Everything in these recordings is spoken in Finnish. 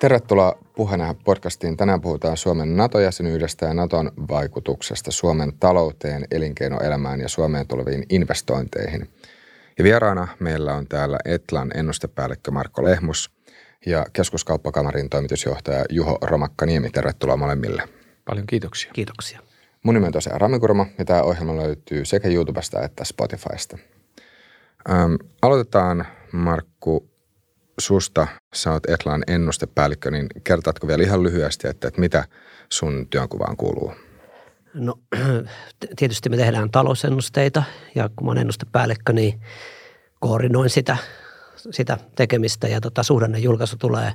Tervetuloa puheena podcastiin. Tänään puhutaan Suomen NATO-jäsenyydestä ja NATOn vaikutuksesta Suomen talouteen, elinkeinoelämään ja Suomeen tuleviin investointeihin. Ja vieraana meillä on täällä Etlan ennustepäällikkö Marko Lehmus ja keskuskauppakamarin toimitusjohtaja Juho Romakka-Niemi. Tervetuloa molemmille. Paljon kiitoksia. Kiitoksia. Mun nimi on tosiaan Rami Kurma ja tämä ohjelma löytyy sekä YouTubesta että Spotifysta. Ähm, aloitetaan Markku susta. Sä oot Etlan ennustepäällikkö, niin kertaatko vielä ihan lyhyesti, että, että mitä sun työnkuvaan kuuluu? No tietysti me tehdään talousennusteita ja kun mä oon ennustepäällikkö, niin koordinoin sitä, sitä tekemistä ja tota, julkaisu tulee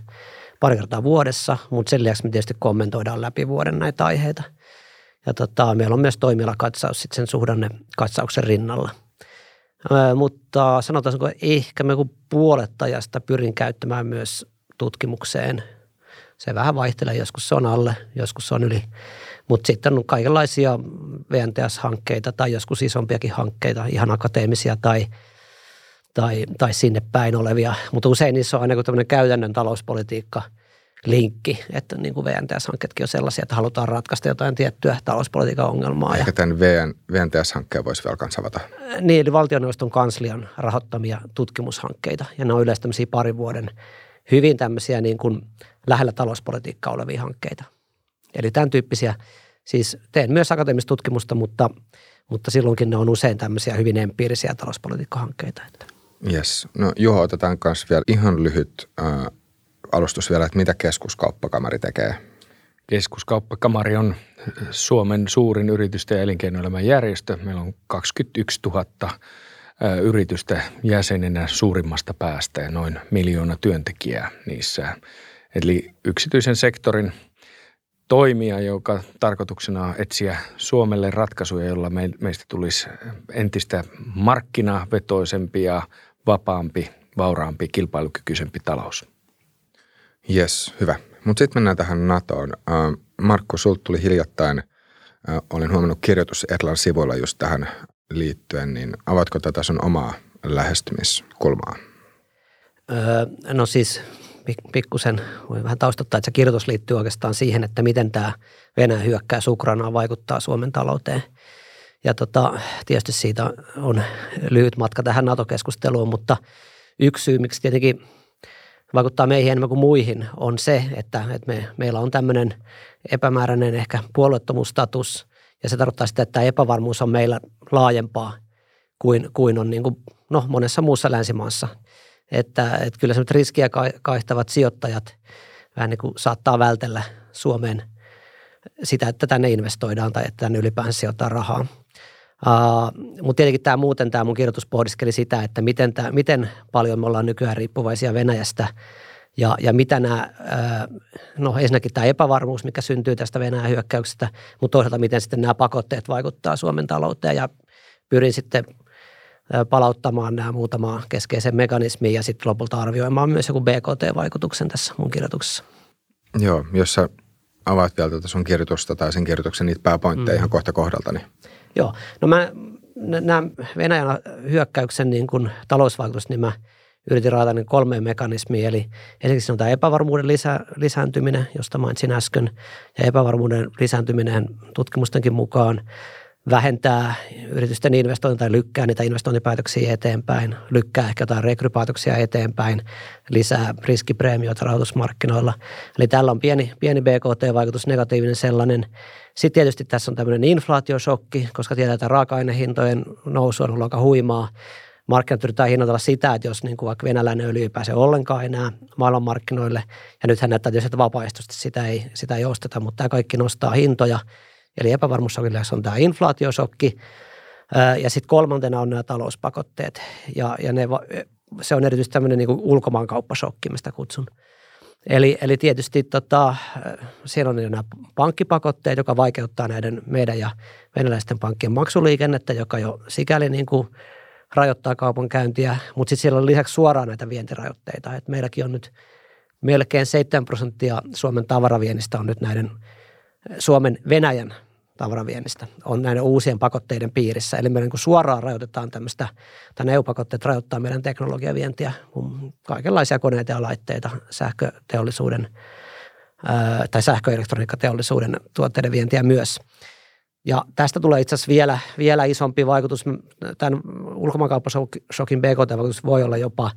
pari kertaa vuodessa, mutta sen lisäksi me tietysti kommentoidaan läpi vuoden näitä aiheita. Ja tota, meillä on myös toimialakatsaus sitten sen suhdannekatsauksen rinnalla. Mutta sanotaanko ehkä me kun puolet ajasta pyrin käyttämään myös tutkimukseen. Se vähän vaihtelee, joskus se on alle, joskus se on yli. Mutta sitten on kaikenlaisia VNTS-hankkeita tai joskus isompiakin hankkeita, ihan akateemisia tai, tai, tai sinne päin olevia. Mutta usein niissä on aina tämmöinen käytännön talouspolitiikka – linkki, että niin kuin VNTS-hankkeetkin on sellaisia, että halutaan ratkaista jotain tiettyä talouspolitiikan ongelmaa. Ehkä tämän VN, VNTS-hankkeen voisi vielä kanssa avata. Niin, eli valtioneuvoston kanslian rahoittamia tutkimushankkeita, ja ne on yleensä tämmöisiä parin vuoden hyvin tämmöisiä niin kuin lähellä talouspolitiikkaa olevia hankkeita. Eli tämän tyyppisiä, siis teen myös akateemista tutkimusta, mutta, mutta silloinkin ne on usein tämmöisiä hyvin empiirisiä talouspolitiikkahankkeita. Yes. No Juho, otetaan kanssa vielä ihan lyhyt äh, alustus vielä, että mitä keskuskauppakamari tekee? Keskuskauppakamari on Suomen suurin yritysten ja elinkeinoelämän järjestö. Meillä on 21 000 yritystä jäsenenä suurimmasta päästä ja noin miljoona työntekijää niissä. Eli yksityisen sektorin toimija, joka tarkoituksena on etsiä Suomelle ratkaisuja, joilla meistä tulisi entistä markkinavetoisempi ja vapaampi, vauraampi, kilpailukykyisempi talous. Yes, hyvä. Mutta sitten mennään tähän NATOon. Uh, Markku, sulta tuli hiljattain, uh, olin huomannut kirjoitus Erlan sivuilla just tähän liittyen, niin avaatko tätä sun omaa lähestymiskulmaa? Öö, no siis pikkusen, voi vähän taustottaa, että se kirjoitus liittyy oikeastaan siihen, että miten tämä Venäjä hyökkäys Ukrainaan vaikuttaa Suomen talouteen. Ja tota, tietysti siitä on lyhyt matka tähän NATO-keskusteluun, mutta yksi syy, miksi tietenkin vaikuttaa meihin enemmän kuin muihin, on se, että, että me, meillä on tämmöinen epämääräinen ehkä puolueettomuustatus, ja se tarkoittaa sitä, että tämä epävarmuus on meillä laajempaa kuin, kuin on niin kuin, no, monessa muussa länsimaassa. Että, että kyllä se riskiä kaihtavat sijoittajat vähän niin kuin saattaa vältellä Suomeen sitä, että tänne investoidaan tai että tänne ylipäänsä sijoittaa rahaa. Uh, mutta tietenkin tämä muuten tämä mun kirjoitus pohdiskeli sitä, että miten, tää, miten paljon me ollaan nykyään riippuvaisia Venäjästä ja, ja mitä nämä, uh, no ensinnäkin tämä epävarmuus, mikä syntyy tästä Venäjän hyökkäyksestä, mutta toisaalta miten sitten nämä pakotteet vaikuttaa Suomen talouteen ja pyrin sitten palauttamaan nämä muutamaa keskeisen mekanismin ja sitten lopulta arvioimaan myös joku BKT-vaikutuksen tässä mun kirjoituksessa. Joo, jos sä avaat vielä tuota sun kirjoitusta tai sen kirjoituksen niitä pääpointteja mm. ihan kohta kohdalta, niin Joo, no mä nämä Venäjän hyökkäyksen niin kuin talousvaikutus, niin mä yritin raata niin kolmeen mekanismiin. Eli ensiksi on tämä epävarmuuden lisä, lisääntyminen, josta mainitsin äsken, ja epävarmuuden lisääntyminen tutkimustenkin mukaan vähentää yritysten investointeja tai lykkää niitä investointipäätöksiä eteenpäin, lykkää ehkä jotain rekrypäätöksiä eteenpäin, lisää riskipreemioita rahoitusmarkkinoilla. Eli tällä on pieni, pieni BKT-vaikutus, negatiivinen sellainen. Sitten tietysti tässä on tämmöinen inflaatiosokki, koska tiedetään, että raaka-ainehintojen nousu on ollut aika huimaa. Markkinat yritetään hinnoitella sitä, että jos niin kuin vaikka venäläinen öljy ei pääse ollenkaan enää maailmanmarkkinoille, ja nythän näyttää tietysti, että vapaaehtoisesti sitä ei, sitä ei osteta, mutta tämä kaikki nostaa hintoja. Eli epävarmuussokilla on tämä inflaatiosokki, ja sitten kolmantena on nämä talouspakotteet, ja, ja ne, se on erityisesti tämmöinen niin ulkomaankauppasokki, mistä kutsun – Eli, eli tietysti tota, siellä on nämä pankkipakotteet, joka vaikeuttaa näiden meidän ja venäläisten pankkien maksuliikennettä, joka jo sikäli niin kuin rajoittaa kaupankäyntiä, mutta sitten siellä on lisäksi suoraan näitä vientirajoitteita. Et meilläkin on nyt melkein 7 prosenttia Suomen tavaraviennistä on nyt näiden Suomen Venäjän tavaraviennistä on näiden uusien pakotteiden piirissä. Eli me niin suoraan rajoitetaan tämmöistä, tai EU-pakotteet rajoittaa meidän teknologiavientiä, kaikenlaisia koneita ja laitteita, sähköteollisuuden tai sähköelektroniikkateollisuuden tuotteiden vientiä myös. Ja tästä tulee itse asiassa vielä, vielä isompi vaikutus. Tämän ulkomaankauppasokin BKT-vaikutus voi olla jopa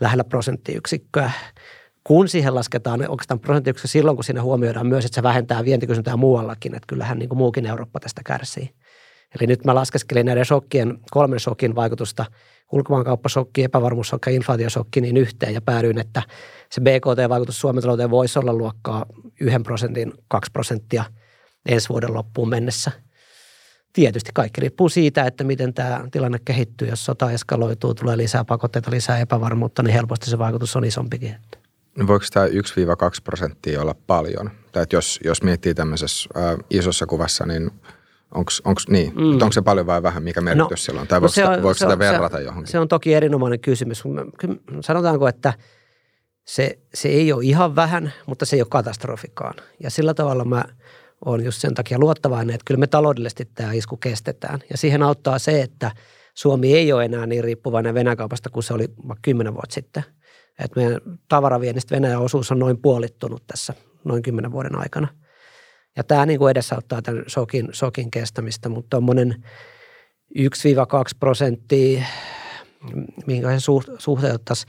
lähellä prosenttiyksikköä kun siihen lasketaan oikeastaan prosenttiyksikkö silloin, kun siinä huomioidaan myös, että se vähentää vientikysyntää muuallakin, että kyllähän niin kuin muukin Eurooppa tästä kärsii. Eli nyt mä laskeskelin näiden shokkien, kolmen shokin vaikutusta, ulkomaankauppasokki, epävarmuussokki ja inflaatiosokki niin yhteen ja päädyin, että se BKT-vaikutus Suomen talouteen voisi olla luokkaa yhden prosentin, kaksi prosenttia ensi vuoden loppuun mennessä. Tietysti kaikki riippuu siitä, että miten tämä tilanne kehittyy. Jos sota eskaloituu, tulee lisää pakotteita, lisää epävarmuutta, niin helposti se vaikutus on isompikin. Niin voiko tämä 1-2 prosenttia olla paljon? Tai että jos, jos miettii tämmöisessä ää, isossa kuvassa, niin onko niin, mm. onko se paljon vai vähän, mikä merkitys no, sillä on? Tai voiko, no sitä, on, voiko sitä on, verrata se, johonkin? Se on toki erinomainen kysymys. Sanotaanko, että se, se ei ole ihan vähän, mutta se ei ole katastrofikaan. Ja sillä tavalla mä olen just sen takia luottavainen, että kyllä me taloudellisesti tämä isku kestetään. Ja siihen auttaa se, että Suomi ei ole enää niin riippuvainen Venäjäkaupasta kuin se oli kymmenen vuotta sitten – että meidän tavaraviennistä Venäjän osuus on noin puolittunut tässä noin kymmenen vuoden aikana. Ja tämä niin kuin edesauttaa tämän sokin, sokin kestämistä, mutta tuommoinen 1-2 prosenttia, minkä se suhteuttaisi.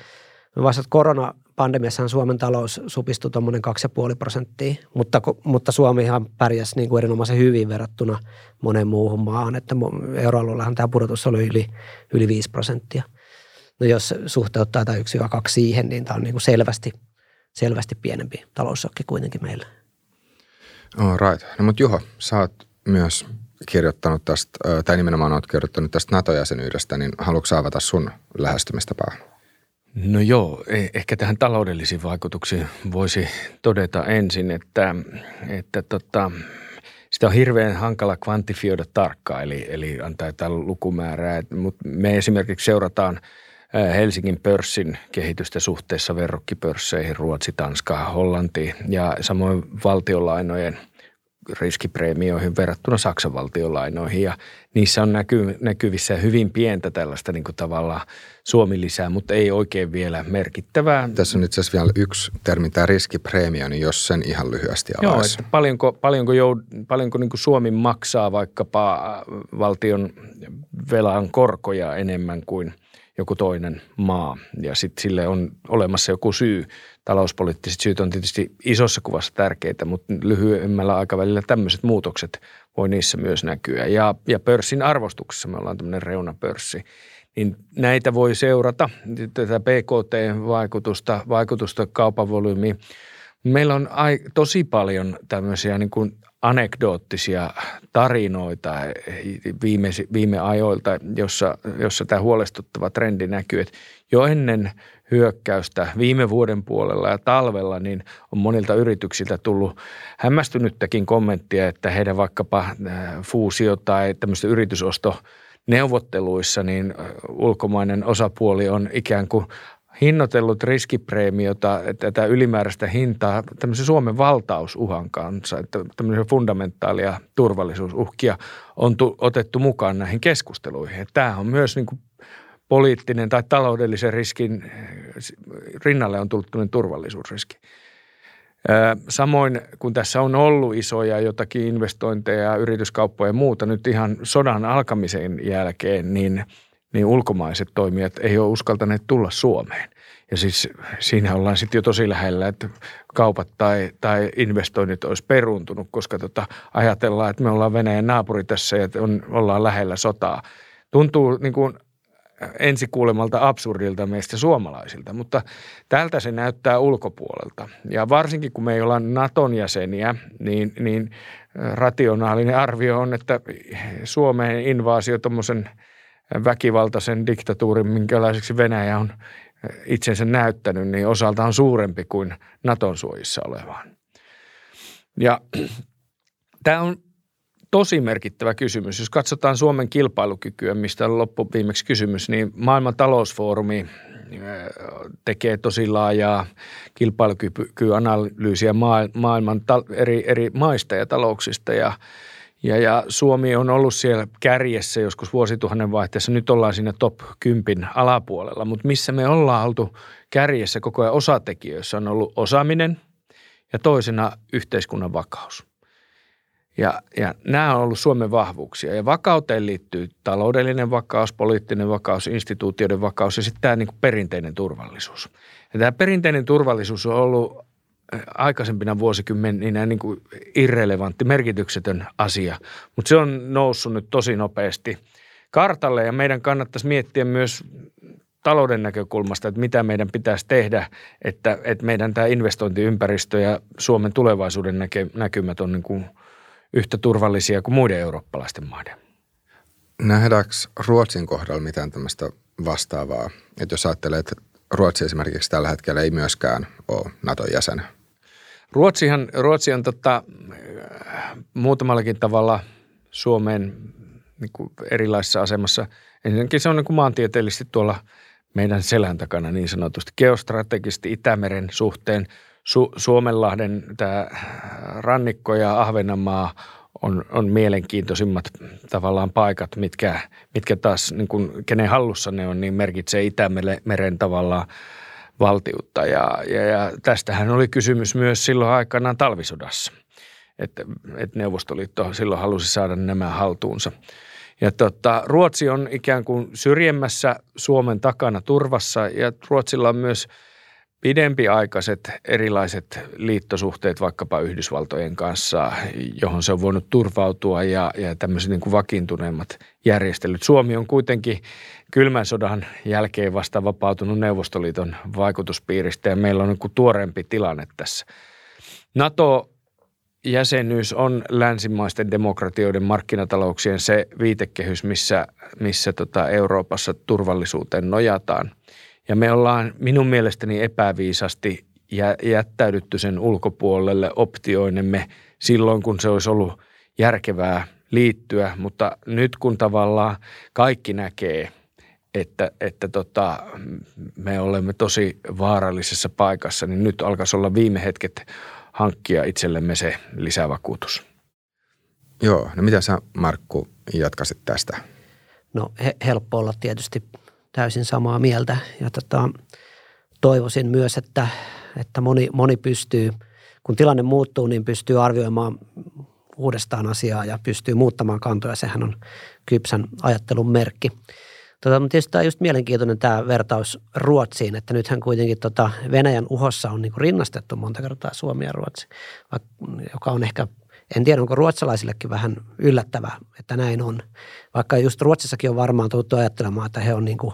Vasta koronapandemiassahan Suomen talous supistui tuommoinen 2,5 prosenttia, mutta, mutta Suomihan pärjäsi niin kuin erinomaisen hyvin verrattuna moneen muuhun maahan, että euroalueellahan tämä pudotus oli yli, yli 5 prosenttia. No jos suhteuttaa tai yksi kaksi siihen, niin tämä on niin kuin selvästi, selvästi pienempi taloussokki kuitenkin meillä. Oh, right. No mutta Juho, sä oot myös kirjoittanut tästä, tai nimenomaan oot kirjoittanut tästä NATO-jäsenyydestä, niin haluatko avata sun lähestymistapaa? No joo, e- ehkä tähän taloudellisiin vaikutuksiin voisi todeta ensin, että, että tota, sitä on hirveän hankala kvantifioida tarkkaan, eli, eli antaa jotain lukumäärää. Mutta me esimerkiksi seurataan – Helsingin pörssin kehitystä suhteessa verrokkipörsseihin, Ruotsi, Tanska, Hollanti ja samoin valtiolainojen riskipreemioihin verrattuna Saksan valtiolainoihin ja niissä on näky, näkyvissä hyvin pientä tällaista niin kuin tavallaan Suomi-lisää, mutta ei oikein vielä merkittävää. Tässä on itse asiassa vielä yksi termi, tämä riskipreemio, niin jos sen ihan lyhyesti avaisi. Joo, että paljonko, paljonko, joud, paljonko niin kuin Suomi maksaa vaikkapa valtion velan korkoja enemmän kuin – joku toinen maa. Ja sitten sille on olemassa joku syy. Talouspoliittiset syyt on tietysti isossa kuvassa tärkeitä, mutta lyhyemmällä aikavälillä tämmöiset muutokset voi niissä myös näkyä. Ja, ja pörssin arvostuksessa me ollaan tämmöinen reunapörssi. Niin näitä voi seurata, tätä PKT-vaikutusta, vaikutusta kaupan volyymiin. Meillä on tosi paljon tämmöisiä niin kuin anekdoottisia tarinoita viime, viime ajoilta, jossa, jossa tämä huolestuttava trendi näkyy, että jo ennen hyökkäystä viime vuoden puolella ja talvella, niin on monilta yrityksiltä tullut hämmästynyttäkin kommenttia, että heidän vaikkapa äh, fuusio- tai tämmöistä yritysosto neuvotteluissa, niin äh, ulkomainen osapuoli on ikään kuin hinnoitellut riskipreemiota, tätä ylimääräistä hintaa tämmöisen Suomen valtausuhan kanssa, että tämmöisiä fundamentaalia turvallisuusuhkia on tu- otettu mukaan näihin keskusteluihin. Tämä on myös niin kuin poliittinen tai taloudellisen riskin rinnalle on tullut turvallisuusriski. Samoin kun tässä on ollut isoja jotakin investointeja, yrityskauppoja ja muuta nyt ihan sodan alkamisen jälkeen, niin – niin ulkomaiset toimijat ei ole uskaltaneet tulla Suomeen. Ja siis siinä ollaan sitten jo tosi lähellä, että kaupat tai, tai investoinnit olisi peruuntunut, koska tota, ajatellaan, että me ollaan Venäjän naapuri tässä ja on, ollaan lähellä sotaa. Tuntuu niin kuin ensikuulemalta absurdilta meistä suomalaisilta, mutta tältä se näyttää ulkopuolelta. Ja varsinkin kun me ei olla Naton jäseniä, niin, niin rationaalinen arvio on, että Suomeen invaasio tuommoisen – väkivaltaisen diktatuurin, minkälaiseksi Venäjä on itsensä näyttänyt, niin osaltaan suurempi kuin Naton suojissa olevaan. Ja tämä on tosi merkittävä kysymys. Jos katsotaan Suomen kilpailukykyä, mistä on loppu viimeksi kysymys, niin maailman talousfoorumi tekee tosi laajaa kilpailukykyanalyysiä maailman eri, eri maista ja talouksista ja Ja, ja Suomi on ollut siellä kärjessä joskus vuosituhannen vaihteessa. Nyt ollaan siinä top 10 alapuolella, mutta missä me ollaan oltu kärjessä koko ajan osatekijöissä on ollut osaaminen ja toisena yhteiskunnan vakaus. Ja, ja nämä on ollut Suomen vahvuuksia. Ja vakauteen liittyy taloudellinen vakaus, poliittinen vakaus, instituutioiden vakaus ja sitten tämä niin perinteinen turvallisuus. Ja tämä perinteinen turvallisuus on ollut aikaisempina vuosikymmeninä niin kuin irrelevantti, merkityksetön asia, mutta se on noussut nyt tosi nopeasti kartalle ja meidän kannattaisi miettiä myös talouden näkökulmasta, että mitä meidän pitäisi tehdä, että, että meidän tämä investointiympäristö ja Suomen tulevaisuuden näke, näkymät on niin kuin yhtä turvallisia kuin muiden eurooppalaisten maiden. Nähdäänkö Ruotsin kohdalla mitään tämmöistä vastaavaa? Että jos ajattelee, että Ruotsi esimerkiksi tällä hetkellä ei myöskään ole Naton jäsen – Ruotsihan, Ruotsi on tota, muutamallakin tavalla Suomeen niin kuin erilaisessa asemassa. Ensinnäkin se on niin kuin maantieteellisesti tuolla meidän selän takana niin sanotusti. Geostrategisesti Itämeren suhteen Su- Suomenlahden tämä rannikko ja Ahvenanmaa on, on mielenkiintoisimmat tavallaan paikat, mitkä, mitkä taas, niin kuin, kenen hallussa ne on, niin merkitsee Itämeren tavallaan – valtiutta. Ja, ja, ja tästähän oli kysymys myös silloin aikanaan talvisodassa, että, että Neuvostoliitto silloin halusi saada nämä haltuunsa. Ja tota, Ruotsi on ikään kuin syrjemmässä Suomen takana turvassa ja Ruotsilla on myös pidempiaikaiset erilaiset liittosuhteet vaikkapa Yhdysvaltojen kanssa, johon se on voinut turvautua ja, ja tämmöiset niin kuin vakiintuneemmat järjestelyt. Suomi on kuitenkin kylmän sodan jälkeen vasta vapautunut Neuvostoliiton vaikutuspiiristä ja meillä on niin tuoreempi tilanne tässä. NATO jäsenyys on länsimaisten demokratioiden markkinatalouksien se viitekehys, missä, missä tota Euroopassa turvallisuuteen nojataan. Ja me ollaan minun mielestäni epäviisasti jättäydytty sen ulkopuolelle optioinemme silloin, kun se olisi ollut järkevää liittyä, mutta nyt kun tavallaan kaikki näkee – että, että tota, me olemme tosi vaarallisessa paikassa, niin nyt alkaisi olla viime hetket hankkia itsellemme se lisävakuutus. Joo, no mitä sä Markku jatkasit tästä? No he, helppo olla tietysti täysin samaa mieltä ja tota, toivoisin myös, että, että moni, moni pystyy, kun tilanne muuttuu, niin pystyy arvioimaan uudestaan asiaa ja pystyy muuttamaan kantoja. Sehän on kypsän ajattelun merkki. Tota, mutta tietysti tämä on just mielenkiintoinen tämä vertaus Ruotsiin, että nythän kuitenkin tota Venäjän uhossa on niin rinnastettu monta kertaa Suomi ja Ruotsi, joka on ehkä, en tiedä onko ruotsalaisillekin vähän yllättävää, että näin on. Vaikka just Ruotsissakin on varmaan tultu ajattelemaan, että he on niin kuin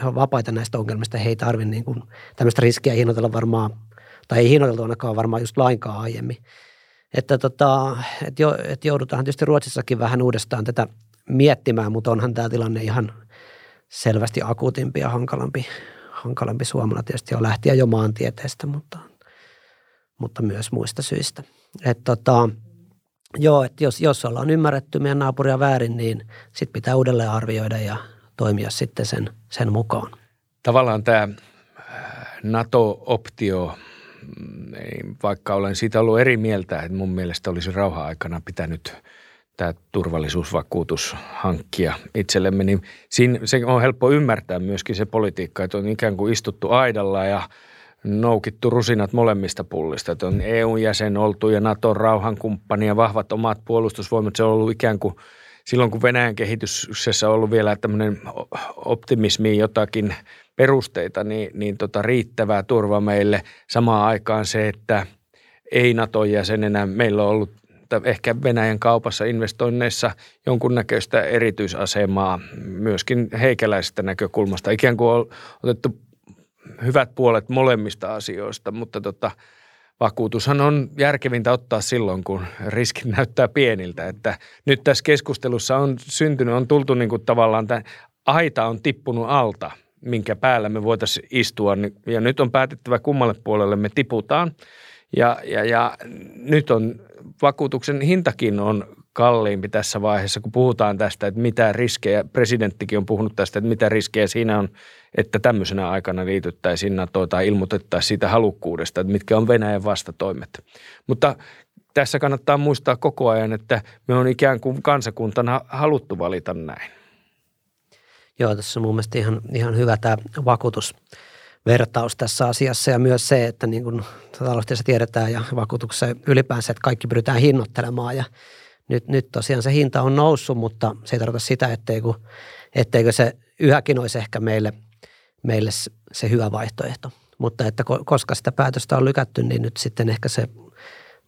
he on vapaita näistä ongelmista, he ei tarvitse niin kuin tämmöistä riskiä hinnoitella varmaan, tai ei hinnoiteltu ainakaan varmaan just lainkaan aiemmin. Että, tota, että, jo, että joudutaan tietysti Ruotsissakin vähän uudestaan tätä miettimään, mutta onhan tämä tilanne ihan selvästi akuutimpi ja hankalampi, hankalampi Suomella tietysti jo lähtiä jo maantieteestä, mutta, mutta myös muista syistä. Et tota, joo, että jos, jos ollaan ymmärretty meidän naapuria väärin, niin sitten pitää uudelleen arvioida ja toimia sitten sen, sen mukaan. Tavallaan tämä äh, NATO-optio, mm, vaikka olen siitä ollut eri mieltä, että mun mielestä olisi rauha-aikana pitänyt – tämä turvallisuusvakuutus hankkia itsellemme, niin siinä se on helppo ymmärtää myöskin se politiikka, että on ikään kuin istuttu aidalla ja noukittu rusinat molemmista pullista. Että on EU-jäsen oltu ja Naton rauhankumppani ja vahvat omat puolustusvoimat. Se on ollut ikään kuin silloin, kun Venäjän kehityksessä on ollut vielä tämmöinen optimismi jotakin perusteita, niin, niin tota riittävää turva meille. Samaan aikaan se, että ei Naton jäsenenä meillä on ollut että ehkä Venäjän kaupassa investoinneissa jonkunnäköistä erityisasemaa myöskin heikäläisestä näkökulmasta. Ikään kuin on otettu hyvät puolet molemmista asioista, mutta tota, vakuutushan on järkevintä ottaa silloin, kun riskit näyttää pieniltä. Että nyt tässä keskustelussa on syntynyt, on tultu niin kuin tavallaan, tämä aita on tippunut alta, minkä päällä me voitaisiin istua. Ja nyt on päätettävä kummalle puolelle me tiputaan. Ja, ja, ja nyt on vakuutuksen hintakin on kalliimpi tässä vaiheessa, kun puhutaan tästä, että mitä riskejä, presidenttikin on puhunut tästä, että mitä riskejä siinä on, että tämmöisenä aikana liityttäisiin NATOon tai ilmoitettaisiin siitä halukkuudesta, että mitkä on Venäjän vastatoimet. Mutta tässä kannattaa muistaa koko ajan, että me on ikään kuin kansakuntana haluttu valita näin. Joo, tässä on mun mielestä ihan, ihan hyvä tämä vakuutusvertaus tässä asiassa ja myös se, että niin kuin taloudessa tiedetään ja vakuutuksessa ylipäänsä, että kaikki pyritään hinnoittelemaan ja nyt, nyt tosiaan se hinta on noussut, mutta se ei tarkoita sitä, etteikö, etteikö se yhäkin olisi ehkä meille, meille se hyvä vaihtoehto. Mutta että koska sitä päätöstä on lykätty, niin nyt sitten ehkä se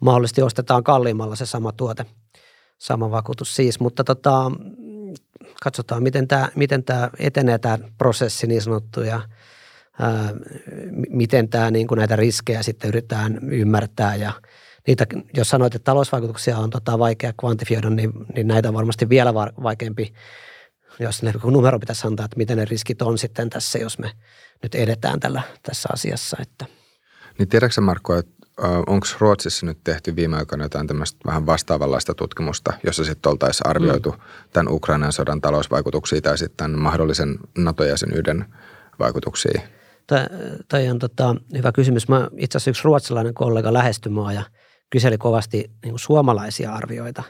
mahdollisesti ostetaan kalliimmalla se sama tuote, sama vakuutus siis. Mutta tota, katsotaan, miten tämä, miten tämä etenee tämä prosessi niin sanottu ja ää, miten tämä, niin kuin näitä riskejä sitten yritetään ymmärtää ja niitä, jos sanoit, että talousvaikutuksia on tota vaikea kvantifioida, niin, niin näitä on varmasti vielä vaikeampi, jos ne numero pitäisi antaa, että miten ne riskit on sitten tässä, jos me nyt edetään tällä, tässä asiassa. Että. Niin tiedätkö Markko, että onko Ruotsissa nyt tehty viime aikoina jotain tämmöistä vähän vastaavanlaista tutkimusta, jossa sitten oltaisiin arvioitu mm. tämän Ukrainan sodan talousvaikutuksia tai sitten mahdollisen NATO-jäsenyyden vaikutuksia? Tämä on tota, hyvä kysymys. Mä, itse asiassa yksi ruotsalainen kollega lähestyi mua ja kyseli kovasti niin suomalaisia arvioita.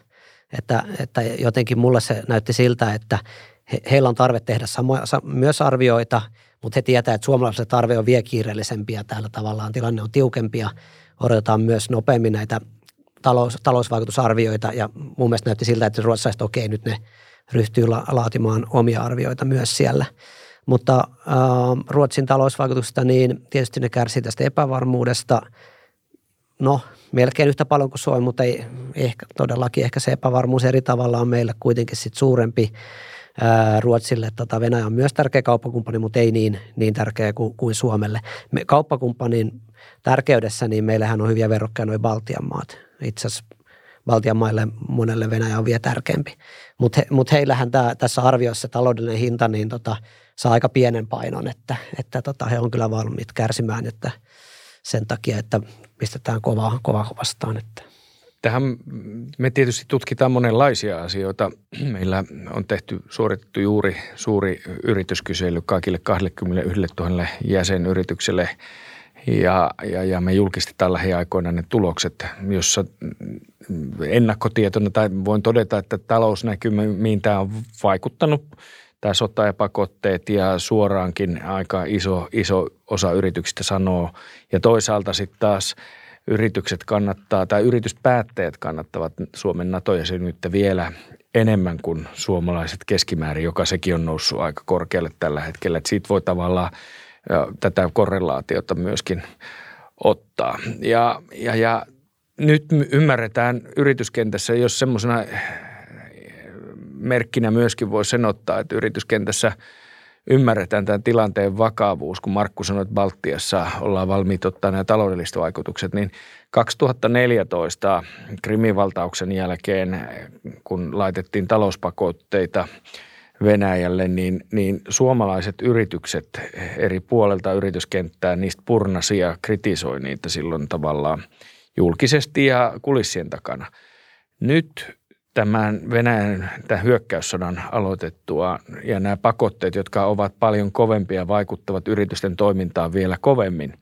Että, että jotenkin mulle se näytti siltä, että he, heillä on tarve tehdä samoja, myös arvioita, mutta he tietää, että suomalaisille tarve on vielä kiireellisempiä. Täällä tavallaan tilanne on tiukempia odotetaan myös nopeammin näitä talous, talousvaikutusarvioita ja mun mielestä näytti siltä, että ruotsalaiset okei, nyt ne ryhtyy la, laatimaan omia arvioita myös siellä. Mutta äh, Ruotsin talousvaikutusta, niin tietysti ne kärsii tästä epävarmuudesta. No, melkein yhtä paljon kuin Suomi, mutta ei, ehkä, todellakin ehkä se epävarmuus eri tavalla on meillä kuitenkin sit suurempi. Ruotsille tota Venäjä on myös tärkeä kauppakumppani, mutta ei niin, niin tärkeä kuin, kuin Suomelle. Me, kauppakumppanin tärkeydessä, niin meillähän on hyviä verrokkeja noin Baltian maat. Itse asiassa Baltian maille monelle Venäjä on vielä tärkeämpi. Mutta he, mut heillähän tää, tässä arvioissa taloudellinen hinta niin tota, saa aika pienen painon, että, että tota, he on kyllä valmiit kärsimään että sen takia, että pistetään kovaa, kovaa vastaan. Että. Tähän me tietysti tutkitaan monenlaisia asioita. Meillä on tehty, suoritettu juuri suuri yrityskysely kaikille 21 000 jäsenyritykselle – ja, ja, ja me julkistetaan lähiaikoina ne tulokset, jossa ennakkotietona, tai voin todeta, että talousnäkymiin tämä on vaikuttanut, tämä sota ja pakotteet ja suoraankin aika iso, iso osa yrityksistä sanoo. Ja toisaalta sitten taas yritykset kannattaa, tai yrityspäättäjät kannattavat Suomen NATO-jäsenyyttä vielä enemmän kuin suomalaiset keskimäärin, joka sekin on noussut aika korkealle tällä hetkellä. Että siitä voi tavallaan – tätä korrelaatiota myöskin ottaa. Ja, ja, ja nyt ymmärretään yrityskentässä, jos semmoisena merkkinä myöskin voi sen ottaa, että yrityskentässä ymmärretään tämän tilanteen vakavuus, kun Markku sanoi, että Baltiassa ollaan valmiit ottaa nämä taloudelliset vaikutukset, niin 2014 krimivaltauksen jälkeen, kun laitettiin talouspakotteita – Venäjälle, niin, niin suomalaiset yritykset eri puolelta yrityskenttää niistä purnasi ja kritisoi niitä silloin tavallaan julkisesti ja kulissien takana. Nyt tämän Venäjän tämän hyökkäyssodan aloitettua ja nämä pakotteet, jotka ovat paljon kovempia, vaikuttavat yritysten toimintaan vielä kovemmin,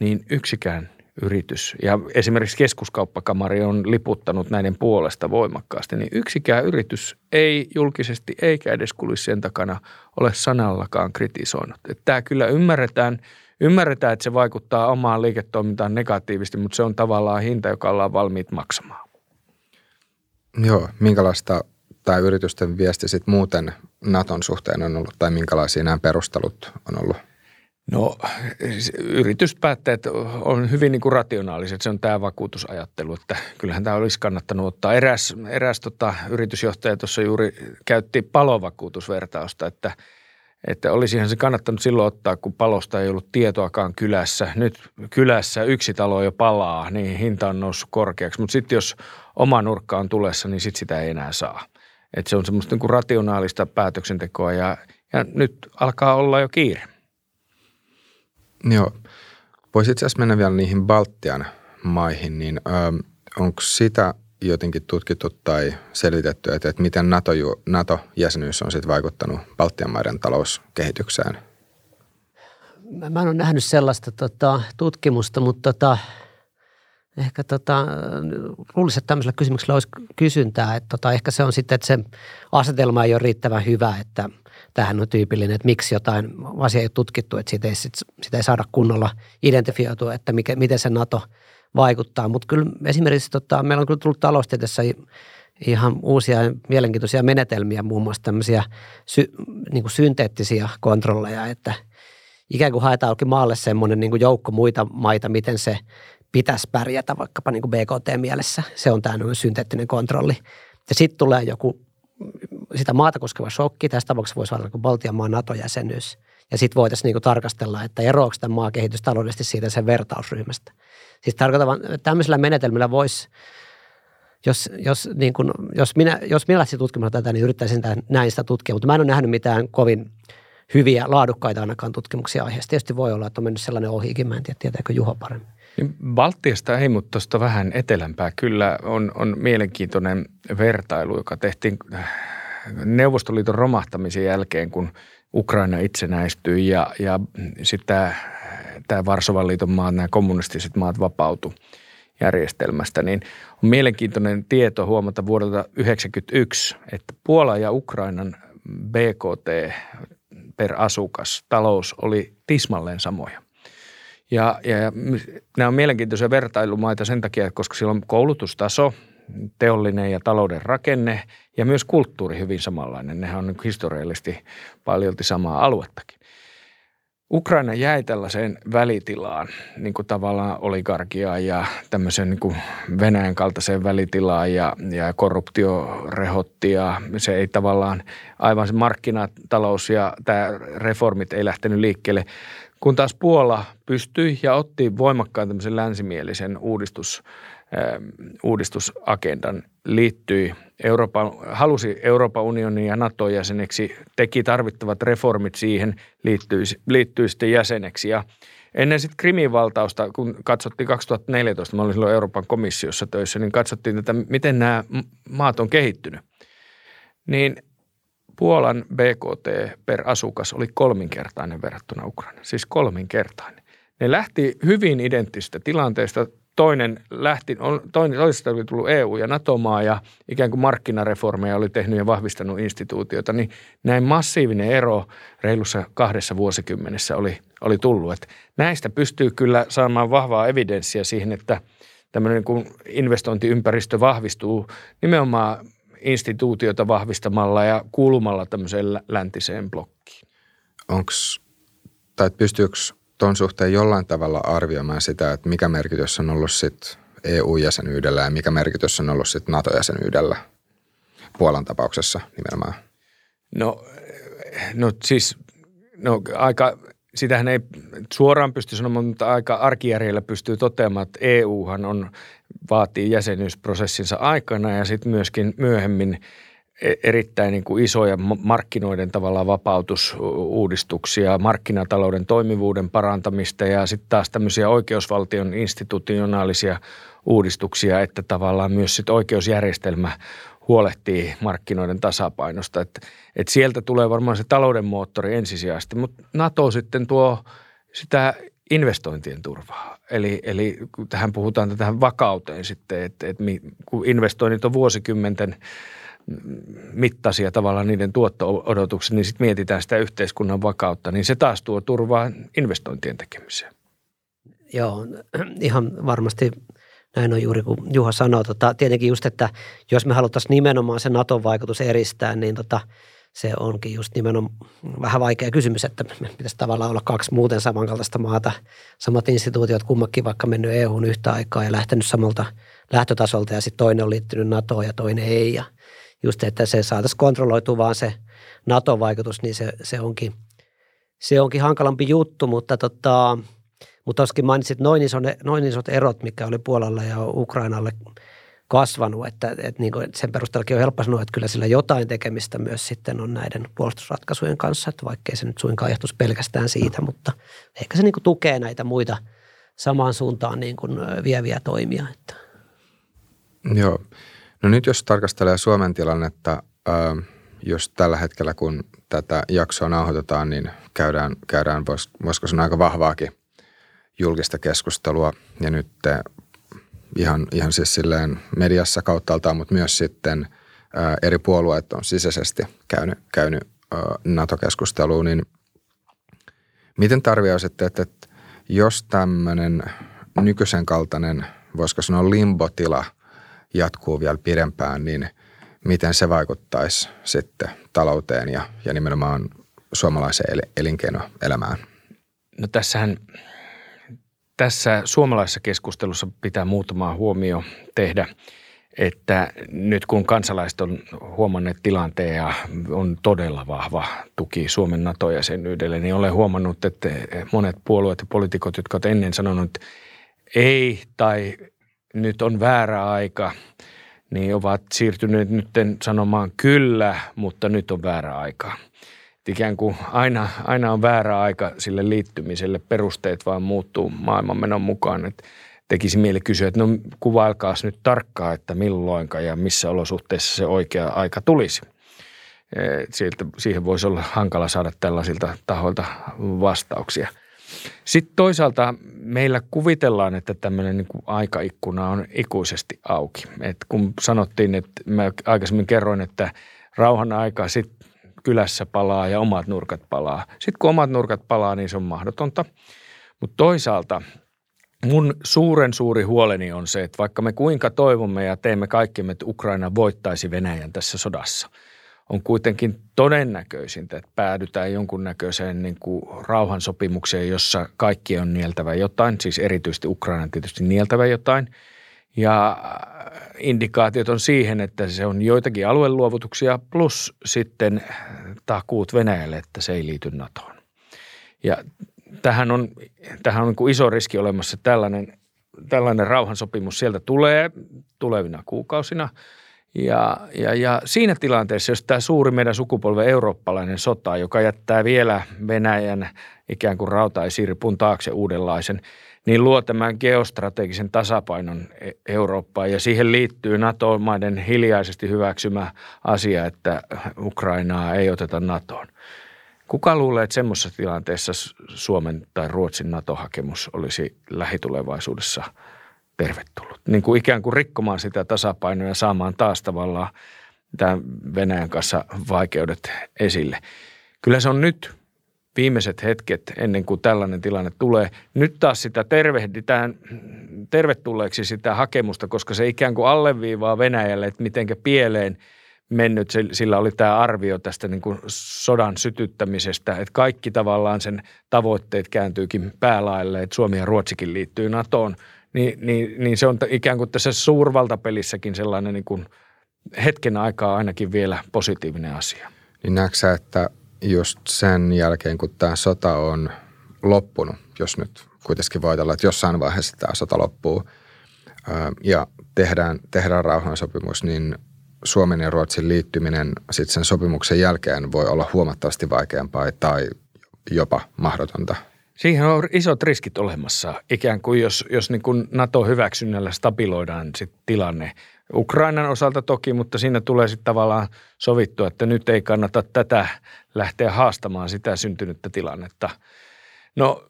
niin yksikään yritys, ja esimerkiksi keskuskauppakamari on liputtanut näiden puolesta voimakkaasti, niin yksikään yritys ei julkisesti eikä edes kulissien takana ole sanallakaan kritisoinut. Että tämä kyllä ymmärretään, ymmärretään, että se vaikuttaa omaan liiketoimintaan negatiivisesti, mutta se on tavallaan hinta, joka ollaan valmiit maksamaan. Joo, minkälaista tämä yritysten viesti sitten muuten Naton suhteen on ollut, tai minkälaisia nämä perustelut on ollut? No yrityspäätteet on hyvin niin kuin rationaaliset, se on tämä vakuutusajattelu, että kyllähän tämä olisi kannattanut ottaa. Eräs, eräs tota, yritysjohtaja tuossa juuri käytti palovakuutusvertausta, että, että olisihan se kannattanut silloin ottaa, kun palosta ei ollut tietoakaan kylässä. Nyt kylässä yksi talo jo palaa, niin hinta on noussut korkeaksi, mutta sitten jos oma nurkka on tulessa, niin sitten sitä ei enää saa. Että se on semmoista niin kuin rationaalista päätöksentekoa ja, ja nyt alkaa olla jo kiire. Joo. Voisi itse asiassa mennä vielä niihin Baltian maihin, niin ö, onko sitä jotenkin tutkittu tai selitetty, että, että miten NATO, NATO-jäsenyys on sitten vaikuttanut Baltian maiden talouskehitykseen? Mä en ole nähnyt sellaista tota, tutkimusta, mutta tota, ehkä tota, luulisin, että tämmöisellä kysymyksellä olisi kysyntää. Että tota, ehkä se on sitten, että se asetelma ei ole riittävän hyvä, että tähän on tyypillinen, että miksi jotain asiaa ei ole tutkittu, että siitä ei, sitä ei saada kunnolla identifioitua, että mikä, miten se NATO vaikuttaa. Mutta kyllä esimerkiksi tota, meillä on kyllä tullut taloustieteessä ihan uusia mielenkiintoisia menetelmiä, muun muassa tämmöisiä sy, niin kuin synteettisiä kontrolleja, että ikään kuin haetaan maalle semmoinen niin joukko muita maita, miten se pitäisi pärjätä vaikkapa niin kuin BKT-mielessä. Se on tämä synteettinen kontrolli. Ja sitten tulee joku sitä maata koskeva shokki. Tässä tapauksessa voisi olla Baltian maan NATO-jäsenyys. Ja sitten voitaisiin niinku tarkastella, että eroako tämä maa kehitys taloudellisesti siitä sen vertausryhmästä. Siis tarkoitan, tämmöisellä menetelmillä voisi, jos, jos, niin kun, jos, minä, jos minä lähtisin tutkimaan tätä, niin yrittäisin näin sitä tutkia. Mutta mä en ole nähnyt mitään kovin hyviä, laadukkaita ainakaan tutkimuksia aiheesta. Tietysti voi olla, että on mennyt sellainen ohikin. Mä en tiedä, tietääkö Juha paremmin. Niin Baltiasta ei, mutta tuosta vähän etelämpää kyllä on, on mielenkiintoinen vertailu, joka tehtiin äh, Neuvostoliiton romahtamisen jälkeen, kun Ukraina itsenäistyi ja, ja sitten tämä Varsovan liiton maat, nämä kommunistiset maat vapautu järjestelmästä, niin on mielenkiintoinen tieto huomata vuodelta 1991, että Puola ja Ukrainan BKT per asukas, talous oli tismalleen samoja. Ja, ja, ja nämä on mielenkiintoisia vertailumaita sen takia, koska siellä on koulutustaso, teollinen ja talouden rakenne ja myös kulttuuri hyvin samanlainen. Nehän on historiallisesti paljolti samaa aluettakin. Ukraina jäi tällaiseen välitilaan, niin kuin tavallaan oligarkiaan ja tämmöisen niin kuin Venäjän kaltaiseen välitilaan ja, ja korruptio rehotti ja se ei tavallaan aivan se markkinatalous ja tämä reformit ei lähtenyt liikkeelle. Kun taas Puola pystyi ja otti voimakkaan tämmöisen länsimielisen uudistus, äh, uudistusagendan, liittyi Euroopan, halusi Euroopan unionin ja NATO-jäseneksi, teki tarvittavat reformit siihen, liittyi, liittyi sitten jäseneksi ja Ennen sitten Krimin valtausta, kun katsottiin 2014, mä olin silloin Euroopan komissiossa töissä, niin katsottiin että miten nämä maat on kehittynyt. Niin Puolan BKT per asukas oli kolminkertainen verrattuna Ukraina, siis kolminkertainen. Ne lähti hyvin identtistä tilanteesta. Toinen lähti, toinen, toisesta oli tullut EU- ja NATO-maa ja ikään kuin markkinareformeja oli tehnyt ja vahvistanut instituutioita, niin näin massiivinen ero reilussa kahdessa vuosikymmenessä oli, oli tullut. Että näistä pystyy kyllä saamaan vahvaa evidenssiä siihen, että tämmöinen kuin investointiympäristö vahvistuu nimenomaan instituutiota vahvistamalla ja kuulumalla tämmöiseen läntiseen blokkiin. Onks, tai pystyykö tuon suhteen jollain tavalla arvioimaan sitä, että mikä merkitys on ollut sit EU-jäsenyydellä ja mikä merkitys on ollut sit NATO-jäsenyydellä Puolan tapauksessa nimenomaan? No, no siis no aika sitähän ei suoraan pysty sanomaan, mutta aika arkijärjellä pystyy toteamaan, että EUhan on, vaatii jäsenyysprosessinsa aikana ja sitten myöskin myöhemmin e, erittäin niin kuin isoja markkinoiden tavalla vapautusuudistuksia, markkinatalouden toimivuuden parantamista ja sitten taas tämmöisiä oikeusvaltion institutionaalisia uudistuksia, että tavallaan myös sit oikeusjärjestelmä huolehtii markkinoiden tasapainosta. Että, että sieltä tulee varmaan se talouden moottori ensisijaisesti, mutta NATO sitten tuo sitä investointien turvaa. Eli, eli tähän puhutaan tähän vakauteen sitten, että, että kun investoinnit on vuosikymmenten mittaisia tavallaan niiden tuotto-odotukset, niin sitten mietitään sitä yhteiskunnan vakautta, niin se taas tuo turvaa investointien tekemiseen. Joo, ihan varmasti näin on juuri kuin Juha sanoi. Tota, tietenkin just, että jos me haluttaisiin nimenomaan se Naton vaikutus eristää, niin tota, se onkin just nimenomaan vähän vaikea kysymys, että pitäisi tavallaan olla kaksi muuten samankaltaista maata, samat instituutiot, kummakin vaikka mennyt EUn yhtä aikaa ja lähtenyt samalta lähtötasolta ja sitten toinen on liittynyt NATOon ja toinen ei. Ja just, että se saataisiin kontrolloitua vaan se NATO-vaikutus, niin se, se, onkin, se onkin hankalampi juttu, mutta tota, mutta mainitsit noin, ison, noin isot erot, mikä oli Puolalla ja Ukrainalle kasvanut, että, että, niin kuin sen perusteellakin on helppo sanoa, että kyllä sillä jotain tekemistä myös sitten on näiden puolustusratkaisujen kanssa, että vaikkei se nyt suinkaan johtuisi pelkästään siitä, mutta ehkä se niin kuin tukee näitä muita samaan suuntaan niin kuin vieviä toimia. Että. Joo. No nyt jos tarkastelee Suomen tilannetta, jos tällä hetkellä kun tätä jaksoa nauhoitetaan, niin käydään, käydään voisiko sanoa aika vahvaakin – julkista keskustelua ja nyt ihan, ihan siis silleen mediassa kauttaaltaan, mutta myös sitten ää, eri puolueet on sisäisesti käynyt, käynyt ää, NATO-keskusteluun, niin miten tarvioisitte, että, että jos tämmöinen nykyisen kaltainen, voisiko sanoa limbotila jatkuu vielä pidempään, niin miten se vaikuttaisi sitten talouteen ja, ja nimenomaan suomalaiseen elinkeinoelämään? No tässähän tässä suomalaisessa keskustelussa pitää muutama huomio tehdä, että nyt kun kansalaiset on huomanneet tilanteen ja on todella vahva tuki Suomen NATO-jäsenyydelle, niin olen huomannut, että monet puolueet ja poliitikot, jotka ovat ennen sanonut, että ei tai nyt on väärä aika, niin ovat siirtyneet nyt sanomaan kyllä, mutta nyt on väärä aika – ikään kuin aina, aina on väärä aika sille liittymiselle, perusteet vaan muuttuu maailmanmenon mukaan. Että tekisi mieli kysyä, että no kuvailkaas nyt tarkkaan, että milloinka ja missä olosuhteissa se oikea aika tulisi. Sieltä, siihen voisi olla hankala saada tällaisilta tahoilta vastauksia. Sitten toisaalta meillä kuvitellaan, että tämmöinen niin aikaikkuna on ikuisesti auki. Et kun sanottiin, että mä aikaisemmin kerroin, että rauhan aika sitten kylässä palaa ja omat nurkat palaa. Sitten kun omat nurkat palaa, niin se on mahdotonta. Mutta toisaalta mun suuren suuri huoleni on se, että vaikka me kuinka toivomme ja teemme kaikkemme, että Ukraina voittaisi Venäjän tässä sodassa, on kuitenkin todennäköisintä, että päädytään jonkunnäköiseen niin kuin rauhansopimukseen, jossa kaikki on nieltävä jotain, siis erityisesti Ukraina tietysti nieltävä jotain – ja indikaatiot on siihen, että se on joitakin alueluovutuksia plus sitten takuut Venäjälle, että se ei liity NATOon. Ja tähän on, tähän on niin iso riski olemassa, tällainen, tällainen rauhansopimus sieltä tulee tulevina kuukausina. Ja, ja, ja siinä tilanteessa, jos tämä suuri meidän sukupolven eurooppalainen sota, joka jättää vielä Venäjän ikään kuin rautaisirpun taakse uudenlaisen – niin luo tämän geostrategisen tasapainon e- Eurooppaan ja siihen liittyy NATO-maiden hiljaisesti hyväksymä asia, että Ukrainaa ei oteta NATOon. Kuka luulee, että semmoisessa tilanteessa Suomen tai Ruotsin NATO-hakemus olisi lähitulevaisuudessa tervetullut? Niin kuin ikään kuin rikkomaan sitä tasapainoa ja saamaan taas tavallaan tämän Venäjän kanssa vaikeudet esille. Kyllä se on nyt viimeiset hetket ennen kuin tällainen tilanne tulee. Nyt taas sitä tervehditään tervetulleeksi sitä hakemusta, koska se ikään kuin alleviivaa Venäjälle, että mitenkä pieleen mennyt, sillä oli tämä arvio tästä niin kuin sodan sytyttämisestä, että kaikki tavallaan sen tavoitteet kääntyykin päälaille, että Suomi ja Ruotsikin liittyy NATOon, niin, niin, niin se on ikään kuin tässä suurvaltapelissäkin sellainen niin kuin hetken aikaa ainakin vielä positiivinen asia. Niin näetkö että just sen jälkeen, kun tämä sota on loppunut, jos nyt kuitenkin voitellaan, että jossain vaiheessa tämä sota loppuu ja tehdään, tehdään rauhansopimus, niin Suomen ja Ruotsin liittyminen sitten sen sopimuksen jälkeen voi olla huomattavasti vaikeampaa tai jopa mahdotonta. Siihen on isot riskit olemassa, ikään kuin jos, jos niin kuin NATO-hyväksynnällä stabiloidaan sit tilanne – Ukrainan osalta toki, mutta siinä tulee sitten tavallaan sovittua, että nyt ei kannata tätä lähteä haastamaan sitä syntynyttä tilannetta. No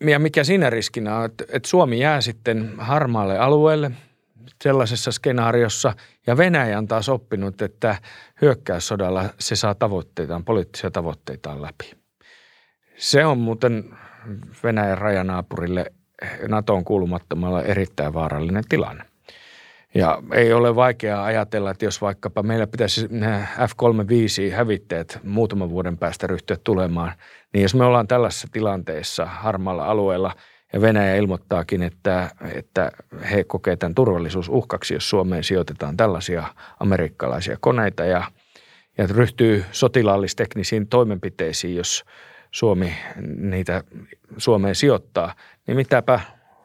ja mikä siinä riskinä on, että, että Suomi jää sitten harmaalle alueelle sellaisessa skenaariossa ja Venäjä on taas oppinut, että hyökkäyssodalla se saa tavoitteitaan, poliittisia tavoitteitaan läpi. Se on muuten Venäjän rajanaapurille NATOon kuulumattomalla erittäin vaarallinen tilanne. Ja ei ole vaikeaa ajatella, että jos vaikkapa meillä pitäisi nämä F-35 hävitteet muutaman vuoden päästä ryhtyä tulemaan, niin jos me ollaan tällaisessa tilanteessa harmaalla alueella ja Venäjä ilmoittaakin, että, että he kokevat tämän turvallisuusuhkaksi, jos Suomeen sijoitetaan tällaisia amerikkalaisia koneita ja, ja ryhtyy sotilaallisteknisiin toimenpiteisiin, jos Suomi niitä Suomeen sijoittaa, niin mitäpä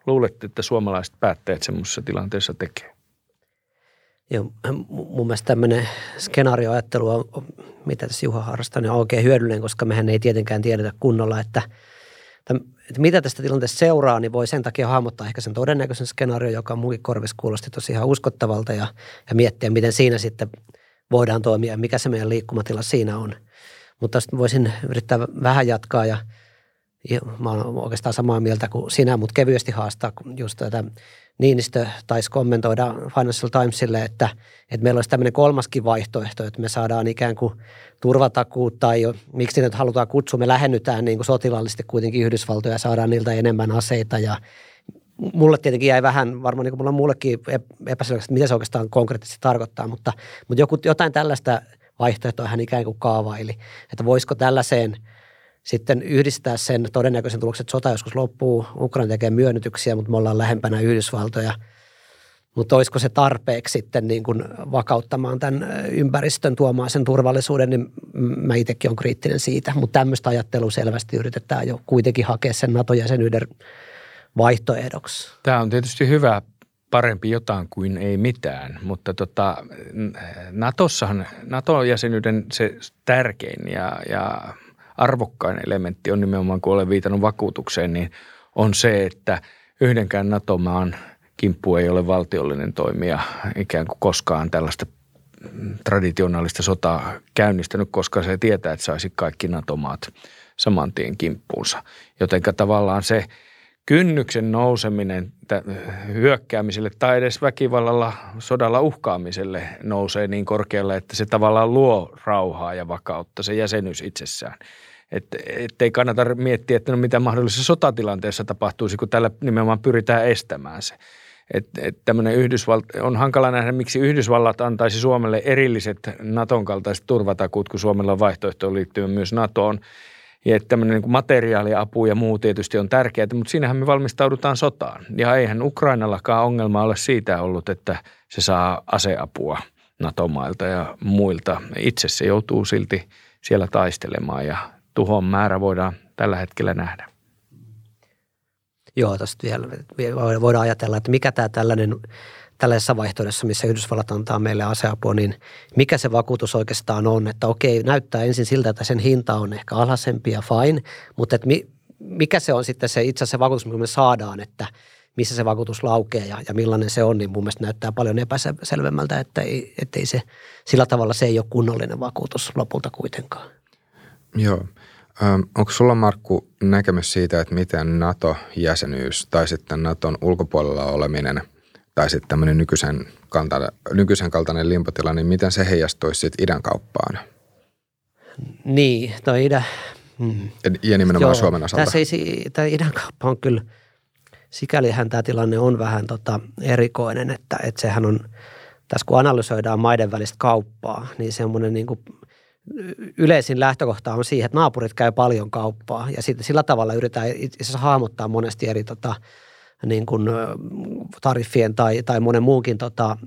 luulette, että suomalaiset päättäjät semmoisessa tilanteessa tekee? Ja mun mielestä tämmöinen skenaarioajattelu on, mitä tässä Juha harrastaa, niin on oikein hyödyllinen, koska mehän ei tietenkään tiedetä kunnolla, että, että mitä tästä tilanteesta seuraa, niin voi sen takia hahmottaa ehkä sen todennäköisen skenaario, joka munkin korvissa kuulosti tosi ihan uskottavalta ja, ja miettiä, miten siinä sitten voidaan toimia ja mikä se meidän liikkumatila siinä on. Mutta voisin yrittää vähän jatkaa ja mä olen oikeastaan samaa mieltä kuin sinä, mutta kevyesti haastaa just tätä Niinistö taisi kommentoida Financial Timesille, että, että meillä olisi tämmöinen kolmaskin vaihtoehto, että me saadaan ikään kuin turvatakuut tai jo, miksi nyt halutaan kutsua, me lähennytään niin kuin sotilaallisesti kuitenkin Yhdysvaltoja ja saadaan niiltä enemmän aseita. Ja mulle tietenkin jäi vähän, varmaan niin kuin mulla on mullekin epäselväksi, että mitä se oikeastaan konkreettisesti tarkoittaa, mutta, mutta joku, jotain tällaista vaihtoehtoa hän ikään kuin kaavaili, että voisiko tällaiseen – sitten yhdistää sen todennäköisen tuloksen, että sota joskus loppuu, Ukraina tekee myönnytyksiä, mutta me ollaan lähempänä Yhdysvaltoja. Mutta olisiko se tarpeeksi sitten niin kuin vakauttamaan tämän ympäristön, tuomaan sen turvallisuuden, niin mä itsekin olen kriittinen siitä. Mutta tämmöistä ajattelua selvästi yritetään jo kuitenkin hakea sen NATO-jäsenyyden vaihtoehdoksi. Tämä on tietysti hyvä parempi jotain kuin ei mitään, mutta tota, Natossahan, NATO-jäsenyyden se tärkein ja, ja arvokkain elementti on nimenomaan, kun olen viitannut vakuutukseen, niin on se, että yhdenkään NATO-maan kimppu ei ole valtiollinen toimija ikään kuin koskaan tällaista traditionaalista sotaa käynnistänyt, koska se tietää, että saisi kaikki NATO-maat saman tien kimppuunsa. Joten tavallaan se kynnyksen nouseminen hyökkäämiselle tai edes väkivallalla sodalla uhkaamiselle nousee niin korkealle, että se tavallaan luo rauhaa ja vakautta, se jäsenyys itsessään. Että et ei kannata miettiä, että no mitä mahdollisessa sotatilanteessa tapahtuisi, kun tällä nimenomaan pyritään estämään se. Että et tämmöinen Yhdysvalt, on hankala nähdä, miksi Yhdysvallat antaisi Suomelle erilliset Naton kaltaiset turvatakuut, kun Suomella on vaihtoehto liittyy myös NATOon. Ja tämmöinen niin materiaaliapu ja muu tietysti on tärkeää, mutta siinähän me valmistaudutaan sotaan. Ja eihän Ukrainallakaan ongelma ole siitä ollut, että se saa aseapua NATO-mailta ja muilta. Itse se joutuu silti siellä taistelemaan ja tuhon määrä voidaan tällä hetkellä nähdä. Joo, tuosta vielä voidaan ajatella, että mikä tämä tällainen tällaisessa vaihtoehdossa, missä Yhdysvallat antaa meille aseapua, niin mikä se vakuutus oikeastaan on, että okei, näyttää ensin siltä, että sen hinta on ehkä alhaisempi ja fine, mutta että mi, mikä se on sitten se itse asiassa se vakuutus, mikä me saadaan, että missä se vakuutus laukee ja, ja millainen se on, niin mun mielestä näyttää paljon epäselvemmältä, että ei, ei se, sillä tavalla se ei ole kunnollinen vakuutus lopulta kuitenkaan. Joo. Onko sulla Markku näkemys siitä, että miten NATO-jäsenyys tai sitten Naton ulkopuolella oleminen tai sitten tämmöinen nykyisen, kaltainen, nykyisen kaltainen limpotila, niin miten se heijastuisi sitten idän kauppaan? Niin, toi idän... Mm. Ja nimenomaan Joo, Suomen osalta. Tässä ei, tämä idän kauppa on kyllä, sikälihän tämä tilanne on vähän tota erikoinen, että, että sehän on, tässä kun analysoidaan maiden välistä kauppaa, niin semmoinen niin kuin – yleisin lähtökohta on siihen, että naapurit käy paljon kauppaa ja sitten sillä tavalla yritetään itse asiassa hahmottaa monesti eri tota, niin kuin tariffien tai, tai monen muunkin tota,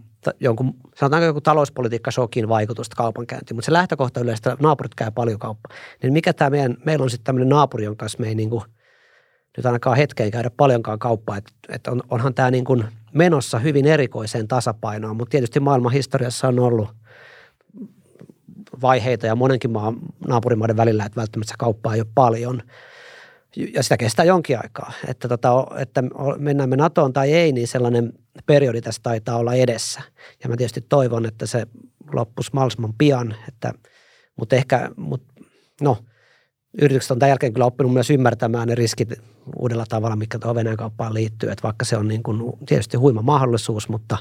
jonkun, sanotaanko joku talouspolitiikka shokin vaikutusta kaupankäyntiin, mutta se lähtökohta yleensä, että naapurit käy paljon kauppaa. Niin mikä tämä meidän, meillä on sitten tämmöinen naapuri, jonka kanssa me ei niin kuin, nyt ainakaan hetkeen käydä paljonkaan kauppaa, että, että on, onhan tämä niin kuin menossa hyvin erikoiseen tasapainoon, mutta tietysti maailman historiassa on ollut – vaiheita ja monenkin maan naapurimaiden välillä, että välttämättä kauppaa ei ole paljon. Ja sitä kestää jonkin aikaa. Että, tota, että mennään me NATOon tai ei, niin sellainen periodi tässä taitaa olla edessä. Ja mä tietysti toivon, että se loppuisi mahdollisimman pian. Että, mutta ehkä, mutta no, yritykset on tämän jälkeen kyllä oppinut myös ymmärtämään ne riskit uudella tavalla, mikä tuohon Venäjän kauppaan liittyy. Että vaikka se on niin kuin tietysti huima mahdollisuus, mutta,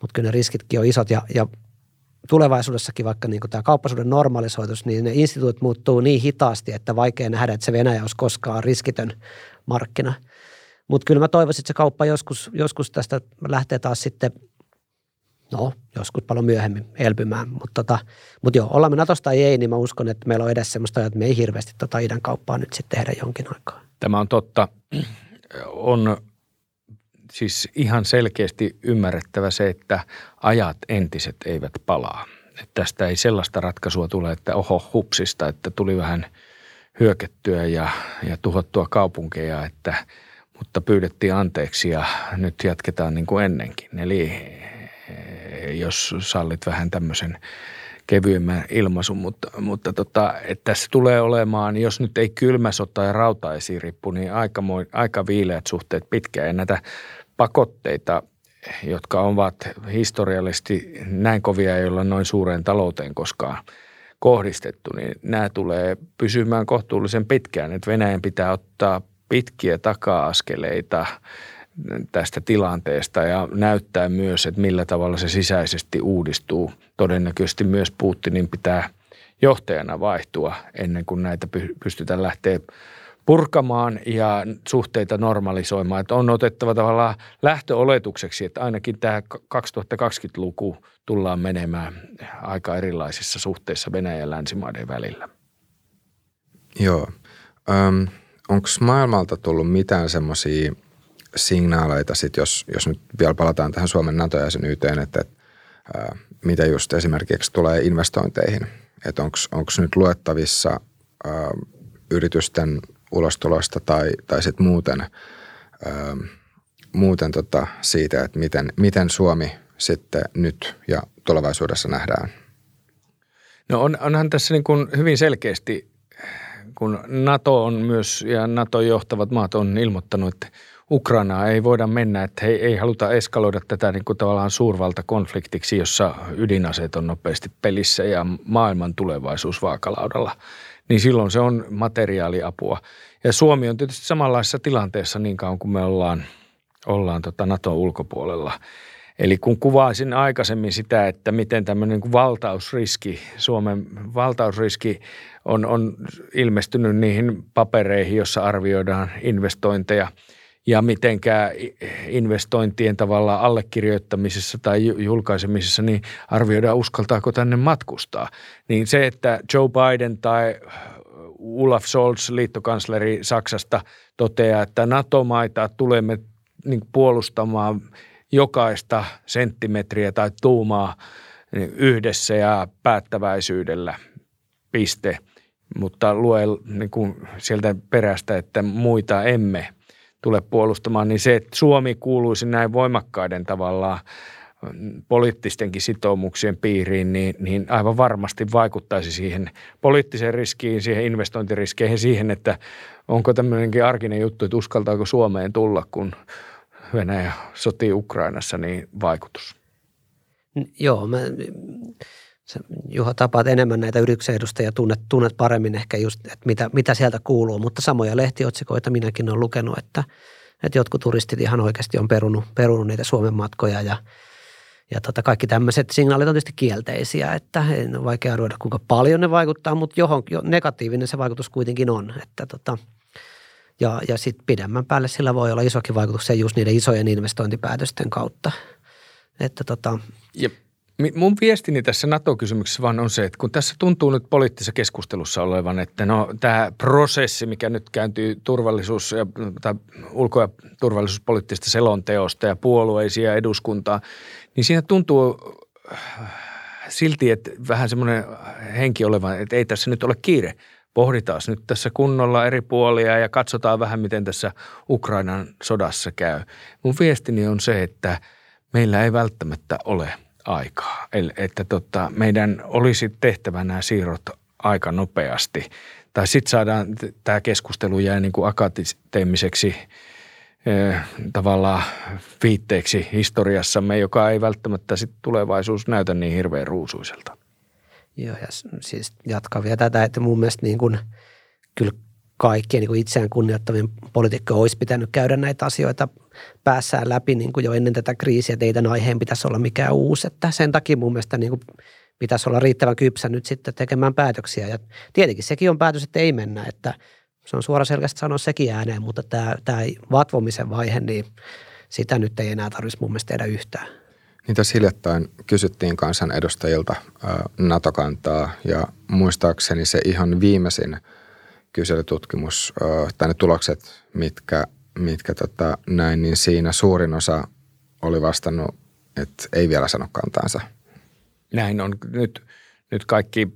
mutta kyllä ne riskitkin on isot. Ja, ja tulevaisuudessakin vaikka niin tämä kauppasuuden normalisoitus, niin ne instituutit muuttuu niin hitaasti, että vaikea nähdä, että se Venäjä olisi koskaan riskitön markkina. Mutta kyllä mä toivoisin, että se kauppa joskus, joskus tästä lähtee taas sitten, no joskus paljon myöhemmin elpymään. Mutta tota, mut joo, ollaan me Natosta tai ei, niin mä uskon, että meillä on edes semmoista, että me ei hirveästi tota idän kauppaa nyt sitten tehdä jonkin aikaa. Tämä on totta. On siis ihan selkeästi ymmärrettävä se, että ajat entiset eivät palaa. Että tästä ei sellaista ratkaisua tule, että oho hupsista, että tuli vähän hyökettyä ja, ja tuhottua kaupunkeja, että, mutta pyydettiin anteeksi ja nyt jatketaan niin kuin ennenkin. Eli eh, jos sallit vähän tämmöisen kevyemmän ilmaisun, mutta, mutta tota, että tässä tulee olemaan, jos nyt ei kylmä sota ja rautaesirippu, niin aika, aika viileät suhteet pitkään. Ja näitä pakotteita, jotka ovat historiallisesti näin kovia, ei olla noin suureen talouteen koskaan kohdistettu, niin nämä tulee pysymään kohtuullisen pitkään. Että Venäjän pitää ottaa pitkiä taka-askeleita tästä tilanteesta ja näyttää myös, että millä tavalla se sisäisesti uudistuu. Todennäköisesti myös Putinin pitää johtajana vaihtua ennen kuin näitä pystytään lähteä purkamaan ja suhteita normalisoimaan. Että on otettava tavallaan lähtöoletukseksi, että ainakin tämä 2020-luku tullaan menemään aika erilaisissa suhteissa Venäjän ja länsimaiden välillä. Joo. Onko maailmalta tullut mitään semmoisia signaaleita, sit jos, jos nyt vielä palataan tähän Suomen NATO-jäsenyyteen, että, että ää, mitä just esimerkiksi tulee investointeihin, että onko nyt luettavissa ää, yritysten ulostulosta tai, tai sitten muuten, ää, muuten tota siitä, että miten, miten Suomi sitten nyt ja tulevaisuudessa nähdään? No on, onhan tässä niin kuin hyvin selkeästi, kun NATO on myös ja NATOn johtavat maat on ilmoittanut, että Ukrainaa ei voida mennä, että he ei haluta eskaloida tätä niin kuin tavallaan suurvaltakonfliktiksi, jossa ydinaseet on nopeasti pelissä ja maailman tulevaisuus vaakalaudalla – niin silloin se on materiaaliapua. Ja Suomi on tietysti samanlaisessa tilanteessa niin kauan kuin me ollaan, ollaan tota NATOn ulkopuolella. Eli kun kuvaisin aikaisemmin sitä, että miten tämmöinen niin valtausriski, Suomen valtausriski on, on ilmestynyt niihin papereihin, jossa arvioidaan investointeja – ja mitenkään investointien tavalla allekirjoittamisessa tai julkaisemisessa, niin arvioidaan uskaltaako tänne matkustaa. Niin se, että Joe Biden tai Olaf Scholz, liittokansleri Saksasta, toteaa, että NATO-maita tulemme niin puolustamaan jokaista senttimetriä tai tuumaa niin yhdessä ja päättäväisyydellä, piste. Mutta lue niin kuin sieltä perästä, että muita emme – tule puolustamaan, niin se, että Suomi kuuluisi näin voimakkaiden tavallaan poliittistenkin sitoumuksien piiriin, niin, niin aivan varmasti vaikuttaisi siihen poliittiseen riskiin, siihen investointiriskeihin, siihen, että onko tämmöinenkin arkinen juttu, että uskaltaako Suomeen tulla, kun Venäjä sotii Ukrainassa, niin vaikutus. Joo, mä, Juha, tapaat enemmän näitä yrityksen edustajia, tunnet, tunnet paremmin ehkä just, että mitä, mitä sieltä kuuluu, mutta samoja lehtiotsikoita minäkin olen lukenut, että, että jotkut turistit ihan oikeasti on perunut, perunut niitä Suomen matkoja ja, ja tota, kaikki tämmöiset signaalit on tietysti kielteisiä, että on vaikea arvioida kuinka paljon ne vaikuttaa, mutta johon, jo negatiivinen se vaikutus kuitenkin on, että tota, ja, ja sitten pidemmän päälle sillä voi olla isokin vaikutus just niiden isojen investointipäätösten kautta. Että tota, Jep. Mun viestini tässä NATO-kysymyksessä vaan on se, että kun tässä tuntuu nyt poliittisessa keskustelussa olevan, että no tämä prosessi, mikä nyt kääntyy turvallisuus- ja, tai ulko- ja turvallisuuspoliittisesta selonteosta ja puolueisia eduskuntaa, niin siinä tuntuu äh, silti, että vähän semmoinen henki olevan, että ei tässä nyt ole kiire. Pohditaan nyt tässä kunnolla eri puolia ja katsotaan vähän, miten tässä Ukrainan sodassa käy. Mun viestini on se, että meillä ei välttämättä ole – aikaa. Eli että tota, meidän olisi tehtävä nämä siirrot aika nopeasti. Tai sitten saadaan, tämä keskustelu jää niin kuin akateemiseksi tavallaan viitteeksi historiassamme, joka ei välttämättä sit tulevaisuus näytä niin hirveän ruusuiselta. Joo, ja siis jatkaa vielä tätä, että mun mielestä niin kuin, kyllä kaikkien niin kuin itseään kunnioittavien poliitikkojen olisi pitänyt käydä näitä asioita päässään läpi niin kuin jo ennen tätä kriisiä, että ei tämän aiheen pitäisi olla mikään uusi. Että sen takia mun mielestä niin kuin pitäisi olla riittävän kypsä nyt sitten tekemään päätöksiä. Ja tietenkin sekin on päätös, että ei mennä, että se on suora selkeästi sanoa sekin ääneen, mutta tämä, tämä vatvomisen vaihe, niin sitä nyt ei enää tarvitsisi mun mielestä tehdä yhtään. Niin tässä hiljattain kysyttiin kansanedustajilta NATO-kantaa ja muistaakseni se ihan viimeisin – kyselytutkimus tai ne tulokset, mitkä, mitkä tota, näin, niin siinä suurin osa oli vastannut, että ei vielä sano kantaansa. Näin on. Nyt, nyt kaikki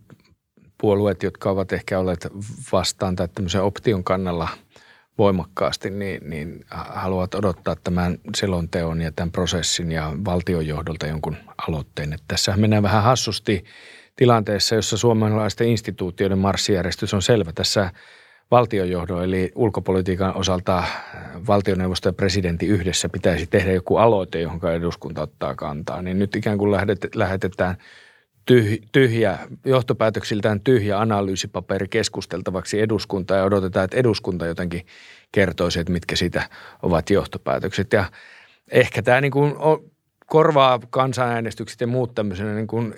puolueet, jotka ovat ehkä olleet vastaan tai tämmöisen option kannalla voimakkaasti, niin, niin haluavat odottaa tämän selonteon ja tämän prosessin ja valtionjohdolta jonkun aloitteen. Että tässä mennään vähän hassusti tilanteessa, jossa suomalaisten instituutioiden marssijärjestys on selvä. Tässä valtionjohdon eli ulkopolitiikan osalta valtioneuvosto ja presidentti yhdessä pitäisi tehdä joku aloite, johon eduskunta ottaa kantaa. Niin nyt ikään kuin lähetetään tyhjä, johtopäätöksiltään tyhjä analyysipaperi keskusteltavaksi eduskunta ja odotetaan, että eduskunta jotenkin kertoisi, että mitkä siitä ovat johtopäätökset. Ja ehkä tämä niin kuin korvaa kansanäänestykset ja muut tämmöisenä niin kuin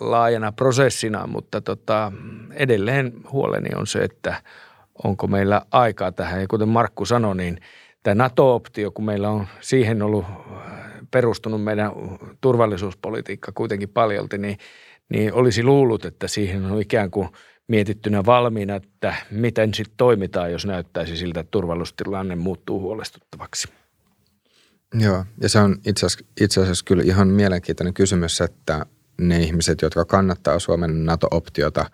laajana prosessina, mutta tota, edelleen huoleni on se, että onko meillä aikaa tähän. Ja kuten Markku sanoi, niin tämä NATO-optio, kun meillä on siihen ollut perustunut meidän turvallisuuspolitiikka kuitenkin paljolti, niin, niin olisi luullut, että siihen on ikään kuin mietittynä valmiina, että miten sitten toimitaan, jos näyttäisi siltä, että turvallisuustilanne muuttuu huolestuttavaksi. Joo, ja se on itse asiassa, itse asiassa kyllä ihan mielenkiintoinen kysymys, että ne ihmiset, jotka kannattaa Suomen NATO-optiota,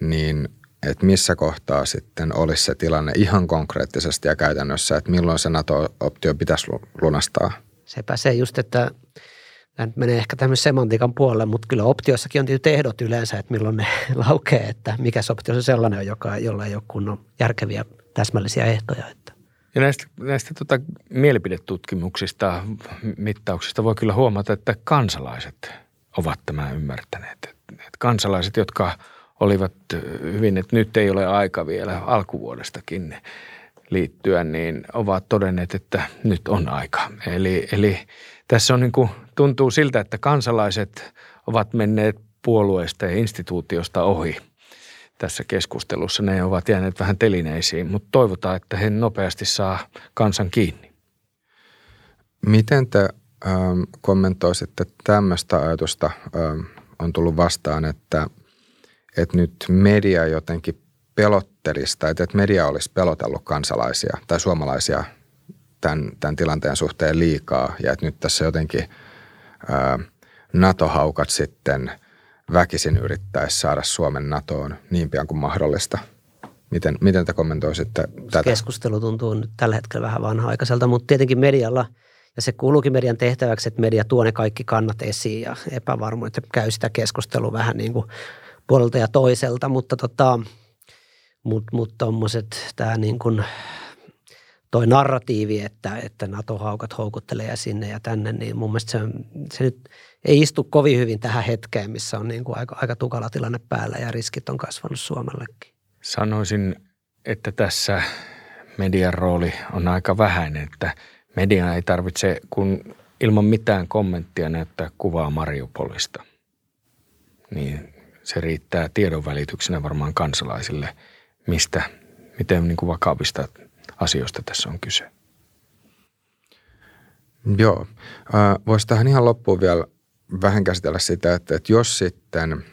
niin että missä kohtaa sitten olisi se tilanne ihan konkreettisesti ja käytännössä, että milloin se NATO-optio pitäisi lunastaa? Sepä se just, että tämä menee ehkä tämmöisen semantiikan puolelle, mutta kyllä optiossakin on tietyt ehdot yleensä, että milloin ne laukee, että mikä se optio on sellainen, joka, jolla ei ole kunnon järkeviä täsmällisiä ehtoja. Että. Ja näistä, näistä tota, mielipidetutkimuksista, mittauksista voi kyllä huomata, että kansalaiset ovat tämän ymmärtäneet. Että kansalaiset, jotka olivat hyvin, että nyt ei ole aika vielä alkuvuodestakin liittyä, niin ovat todenneet, että nyt on aika. Eli, eli tässä on niin kuin, tuntuu siltä, että kansalaiset ovat menneet puolueesta ja instituutiosta ohi tässä keskustelussa. Ne ovat jääneet vähän telineisiin, mutta toivotaan, että he nopeasti saa kansan kiinni. Miten te ähm, kommentoisitte tämmöistä ajatusta ähm, on tullut vastaan, että, että nyt media jotenkin pelottelisi tai että media olisi pelotellut kansalaisia tai suomalaisia tämän, tämän tilanteen suhteen liikaa ja että nyt tässä jotenkin ää, NATO-haukat sitten väkisin yrittäisi saada Suomen NATOon niin pian kuin mahdollista. Miten, miten te kommentoisitte tätä? Keskustelu tuntuu nyt tällä hetkellä vähän vanha-aikaiselta, mutta tietenkin medialla ja se kuuluukin median tehtäväksi, että media tuo ne kaikki kannat esiin ja epävarmuudet käy sitä keskustelua vähän niin kuin puolelta ja toiselta, mutta tota, mutta mut tuommoiset, tämä niin kuin toi narratiivi, että, että NATO-haukat houkuttelee sinne ja tänne, niin mun mielestä se, se nyt ei istu kovin hyvin tähän hetkeen, missä on niin kuin aika, aika tukala tilanne päällä ja riskit on kasvanut Suomellekin. Sanoisin, että tässä median rooli on aika vähäinen, että media ei tarvitse kun ilman mitään kommenttia näyttää kuvaa Mariupolista. Niin se riittää tiedonvälityksenä varmaan kansalaisille – mistä, miten niin kuin vakavista asioista tässä on kyse. Joo. Voisi tähän ihan loppuun vielä vähän käsitellä sitä, että, että jos sitten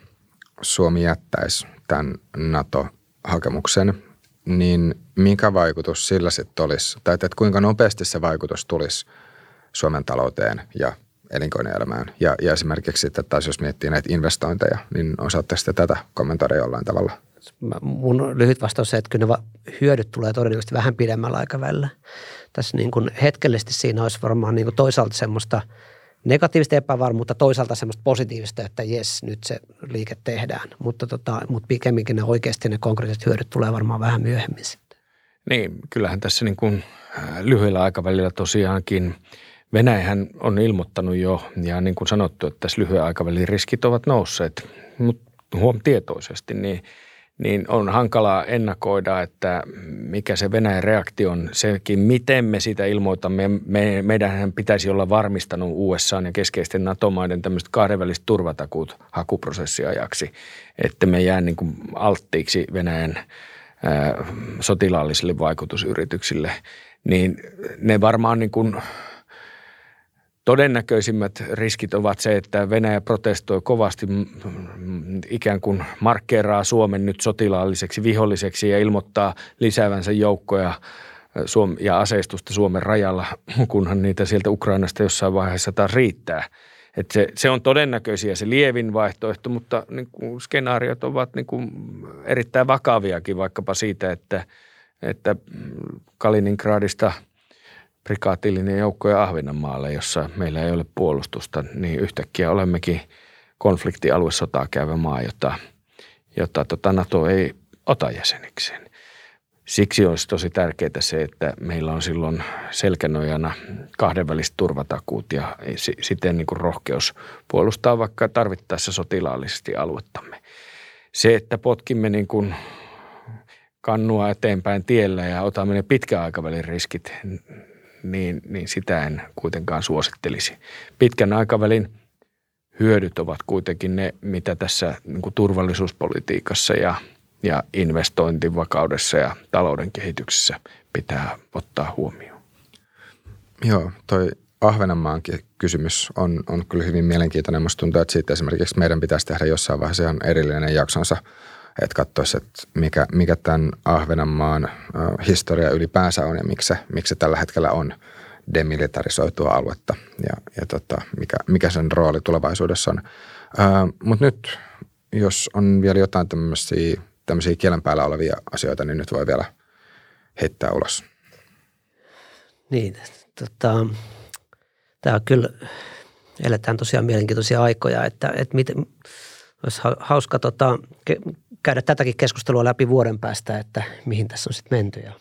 Suomi jättäisi tämän NATO-hakemuksen, niin mikä vaikutus sillä sitten olisi, tai että kuinka nopeasti se vaikutus tulisi Suomen talouteen ja elinkeinoelämään. Ja, ja esimerkiksi että taas jos miettii näitä investointeja, niin osaatte sitten tätä kommentoida jollain tavalla – mun lyhyt vastaus on se, että kyllä ne hyödyt tulee todennäköisesti vähän pidemmällä aikavälillä. Tässä niin kuin hetkellisesti siinä olisi varmaan niin kuin toisaalta semmoista negatiivista epävarmuutta, toisaalta semmoista positiivista, että jes, nyt se liike tehdään. Mutta, tota, mutta pikemminkin ne oikeasti ne konkreettiset hyödyt tulee varmaan vähän myöhemmin sitten. Niin, kyllähän tässä niin kuin äh, lyhyellä aikavälillä tosiaankin Venäjähän on ilmoittanut jo, ja niin kuin sanottu, että tässä lyhyen aikavälin riskit ovat nousseet, mutta huom tietoisesti, niin – niin on hankalaa ennakoida, että mikä se Venäjän reaktio on. Sekin, miten me sitä ilmoitamme, me, meidän pitäisi olla varmistanut USA ja keskeisten NATO-maiden tämmöiset kahdenväliset turvatakuut hakuprosessiajaksi, että me jää niin kuin alttiiksi Venäjän ää, sotilaallisille vaikutusyrityksille. Niin ne varmaan niin kuin – Todennäköisimmät riskit ovat se, että Venäjä protestoi kovasti, ikään kuin markkeeraa Suomen nyt sotilaalliseksi viholliseksi ja ilmoittaa lisäävänsä joukkoja ja aseistusta Suomen rajalla, kunhan niitä sieltä Ukrainasta jossain vaiheessa taas riittää. Et se, se on todennäköisiä se lievin vaihtoehto, mutta niin kuin skenaariot ovat niin kuin erittäin vakaviakin vaikkapa siitä, että, että Kaliningradista – prikaatillinen joukkoja Ahvenanmaalle, jossa meillä ei ole puolustusta, niin yhtäkkiä olemmekin konfliktialuesotaa käyvä maa, jota, jota tota NATO ei ota jäsenikseen. Siksi olisi tosi tärkeää se, että meillä on silloin selkänojana kahdenväliset turvatakuut ja siten niin kuin rohkeus puolustaa vaikka tarvittaessa sotilaallisesti aluettamme. Se, että potkimme niin kuin kannua eteenpäin tiellä ja otamme ne pitkän aikavälin riskit, niin, niin sitä en kuitenkaan suosittelisi. Pitkän aikavälin hyödyt ovat kuitenkin ne, mitä tässä niin kuin turvallisuuspolitiikassa ja, ja investointivakaudessa ja talouden kehityksessä pitää ottaa huomioon. Joo, toi Ahvenanmaankin kysymys on, on kyllä hyvin mielenkiintoinen. Musta tuntuu, että siitä esimerkiksi meidän pitäisi tehdä jossain vaiheessa ihan erillinen jaksonsa, että katsoisi, että mikä, mikä tämän Ahvenanmaan historia ylipäänsä on ja miksi se, miksi se tällä hetkellä on demilitarisoitua aluetta ja, ja tota, mikä, mikä sen rooli tulevaisuudessa on. Mutta nyt, jos on vielä jotain tämmöisiä, tämmöisiä kielen päällä olevia asioita, niin nyt voi vielä heittää ulos. Niin, tota, tämä on kyllä, eletään tosiaan mielenkiintoisia aikoja, että, että miten, olisi hauska tota, käydä tätäkin keskustelua läpi vuoden päästä, että mihin tässä on sitten menty. Ja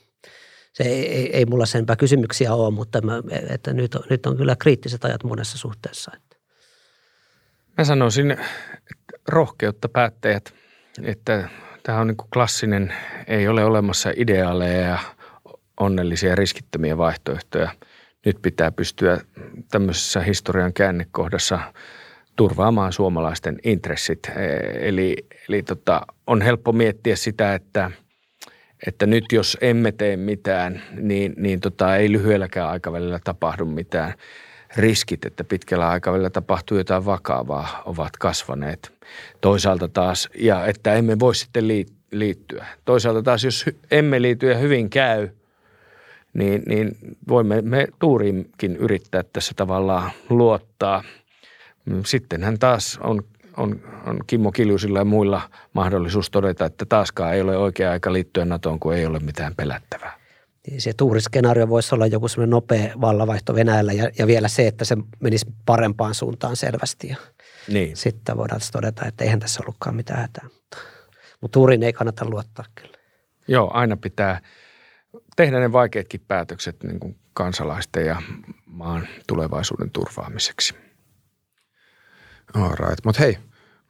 se ei, ei, ei mulla senpä kysymyksiä ole, mutta mä, että nyt, on, nyt on kyllä kriittiset ajat monessa suhteessa. Että. Mä sanoisin, että rohkeutta päättäjät, että tämä on niin kuin klassinen, ei ole olemassa ideaaleja ja onnellisia riskittömiä vaihtoehtoja – nyt pitää pystyä tämmöisessä historian käännekohdassa turvaamaan suomalaisten intressit. Eli, eli tota, on helppo miettiä sitä, että, että nyt jos emme tee mitään, niin, niin tota, ei lyhyelläkään aikavälillä tapahdu mitään. Riskit, että pitkällä aikavälillä tapahtuu jotain vakavaa, ovat kasvaneet. Toisaalta taas, ja että emme voi sitten liittyä. Toisaalta taas, jos emme liity ja hyvin käy – niin, niin voimme me tuuriinkin yrittää tässä tavallaan luottaa. Sittenhän taas on, on, on Kimmo Kiljusilla ja muilla mahdollisuus todeta, että taaskaan ei ole oikea aika liittyä NATOon, kun ei ole mitään pelättävää. Niin se tuuriskenaario voisi olla joku semmoinen nopea vallavaihto Venäjällä ja, ja vielä se, että se menisi parempaan suuntaan selvästi. Ja niin. Sitten voidaan todeta, että eihän tässä ollutkaan mitään hätää. Mutta, mutta tuuriin ei kannata luottaa kyllä. Joo, aina pitää – tehdä ne vaikeatkin päätökset niin kuin kansalaisten ja maan tulevaisuuden turvaamiseksi. All right. Mutta hei,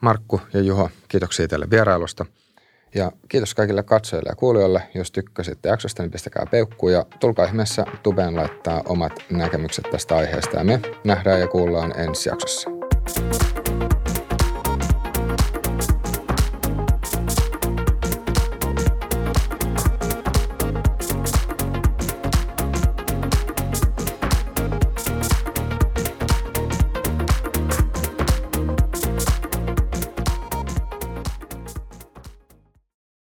Markku ja Juho, kiitoksia teille vierailusta. Ja kiitos kaikille katsojille ja kuulijoille. Jos tykkäsitte jaksosta, niin pistäkää peukku ja tulkaa ihmeessä tubeen laittaa omat näkemykset tästä aiheesta. Ja me nähdään ja kuullaan ensi jaksossa.